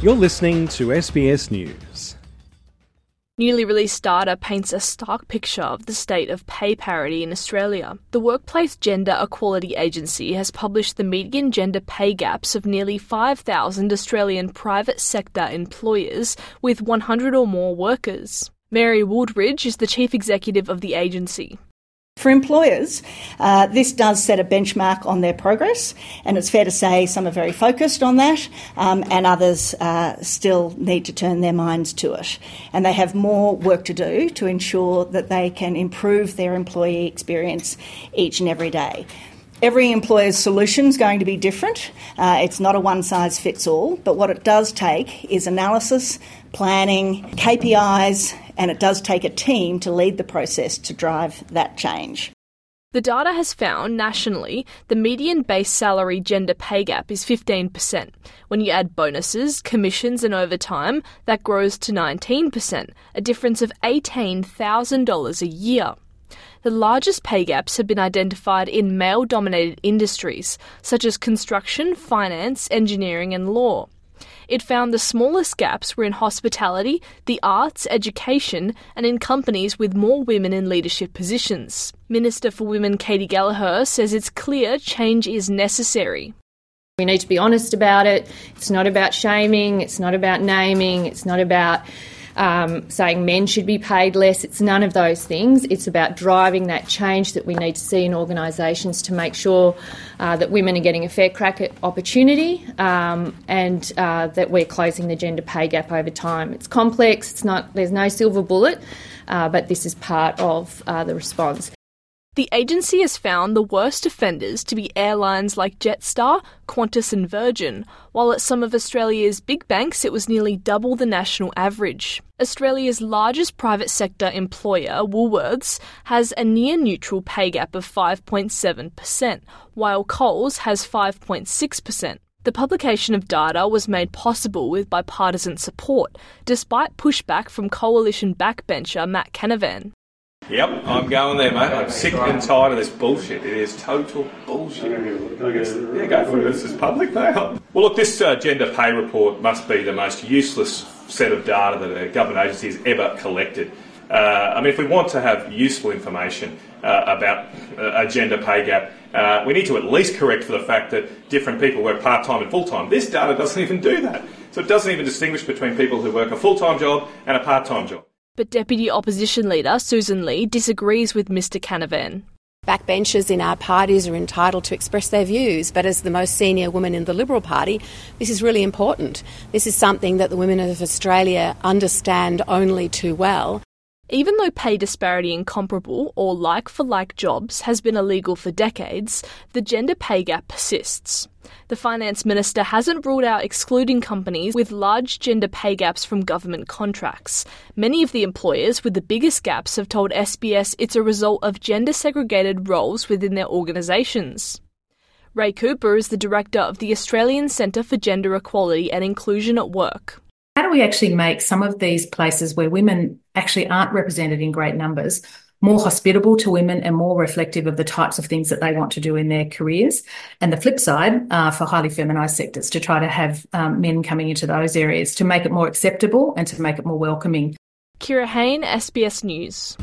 You're listening to SBS News. Newly released data paints a stark picture of the state of pay parity in Australia. The Workplace Gender Equality Agency has published the median gender pay gaps of nearly 5,000 Australian private sector employers with 100 or more workers. Mary Wooldridge is the chief executive of the agency. For employers, uh, this does set a benchmark on their progress, and it's fair to say some are very focused on that, um, and others uh, still need to turn their minds to it. And they have more work to do to ensure that they can improve their employee experience each and every day. Every employer's solution is going to be different. Uh, it's not a one size fits all, but what it does take is analysis, planning, KPIs, and it does take a team to lead the process to drive that change. The data has found nationally the median base salary gender pay gap is 15%. When you add bonuses, commissions, and overtime, that grows to 19%, a difference of $18,000 a year. The largest pay gaps have been identified in male dominated industries, such as construction, finance, engineering, and law. It found the smallest gaps were in hospitality, the arts, education, and in companies with more women in leadership positions. Minister for Women Katy Gallagher says it's clear change is necessary. We need to be honest about it. It's not about shaming, it's not about naming, it's not about um, saying men should be paid less. It's none of those things. It's about driving that change that we need to see in organisations to make sure uh, that women are getting a fair crack at opportunity um, and uh, that we're closing the gender pay gap over time. It's complex. It's not. There's no silver bullet, uh, but this is part of uh, the response. The agency has found the worst offenders to be airlines like Jetstar, Qantas, and Virgin, while at some of Australia's big banks it was nearly double the national average. Australia's largest private sector employer, Woolworths, has a near neutral pay gap of 5.7%, while Coles has 5.6%. The publication of data was made possible with bipartisan support, despite pushback from coalition backbencher Matt Canavan. Yep, I'm going there, mate. I'm sick and tired of this bullshit. It is total bullshit. Yeah, go for it. This is public, mate. Well, look, this uh, gender pay report must be the most useless set of data that a government agency has ever collected. Uh, I mean, if we want to have useful information uh, about uh, a gender pay gap, uh, we need to at least correct for the fact that different people work part time and full time. This data doesn't even do that. So it doesn't even distinguish between people who work a full time job and a part time job. But Deputy Opposition Leader Susan Lee disagrees with Mr Canavan. Backbenchers in our parties are entitled to express their views, but as the most senior woman in the Liberal Party, this is really important. This is something that the women of Australia understand only too well. Even though pay disparity in comparable or like for like jobs has been illegal for decades, the gender pay gap persists. The finance minister hasn't ruled out excluding companies with large gender pay gaps from government contracts. Many of the employers with the biggest gaps have told SBS it's a result of gender segregated roles within their organisations. Rae Cooper is the director of the Australian Centre for Gender Equality and Inclusion at Work. How do we actually make some of these places where women actually aren't represented in great numbers more hospitable to women and more reflective of the types of things that they want to do in their careers. And the flip side uh, for highly feminised sectors to try to have um, men coming into those areas to make it more acceptable and to make it more welcoming. Kira Hain, SBS News.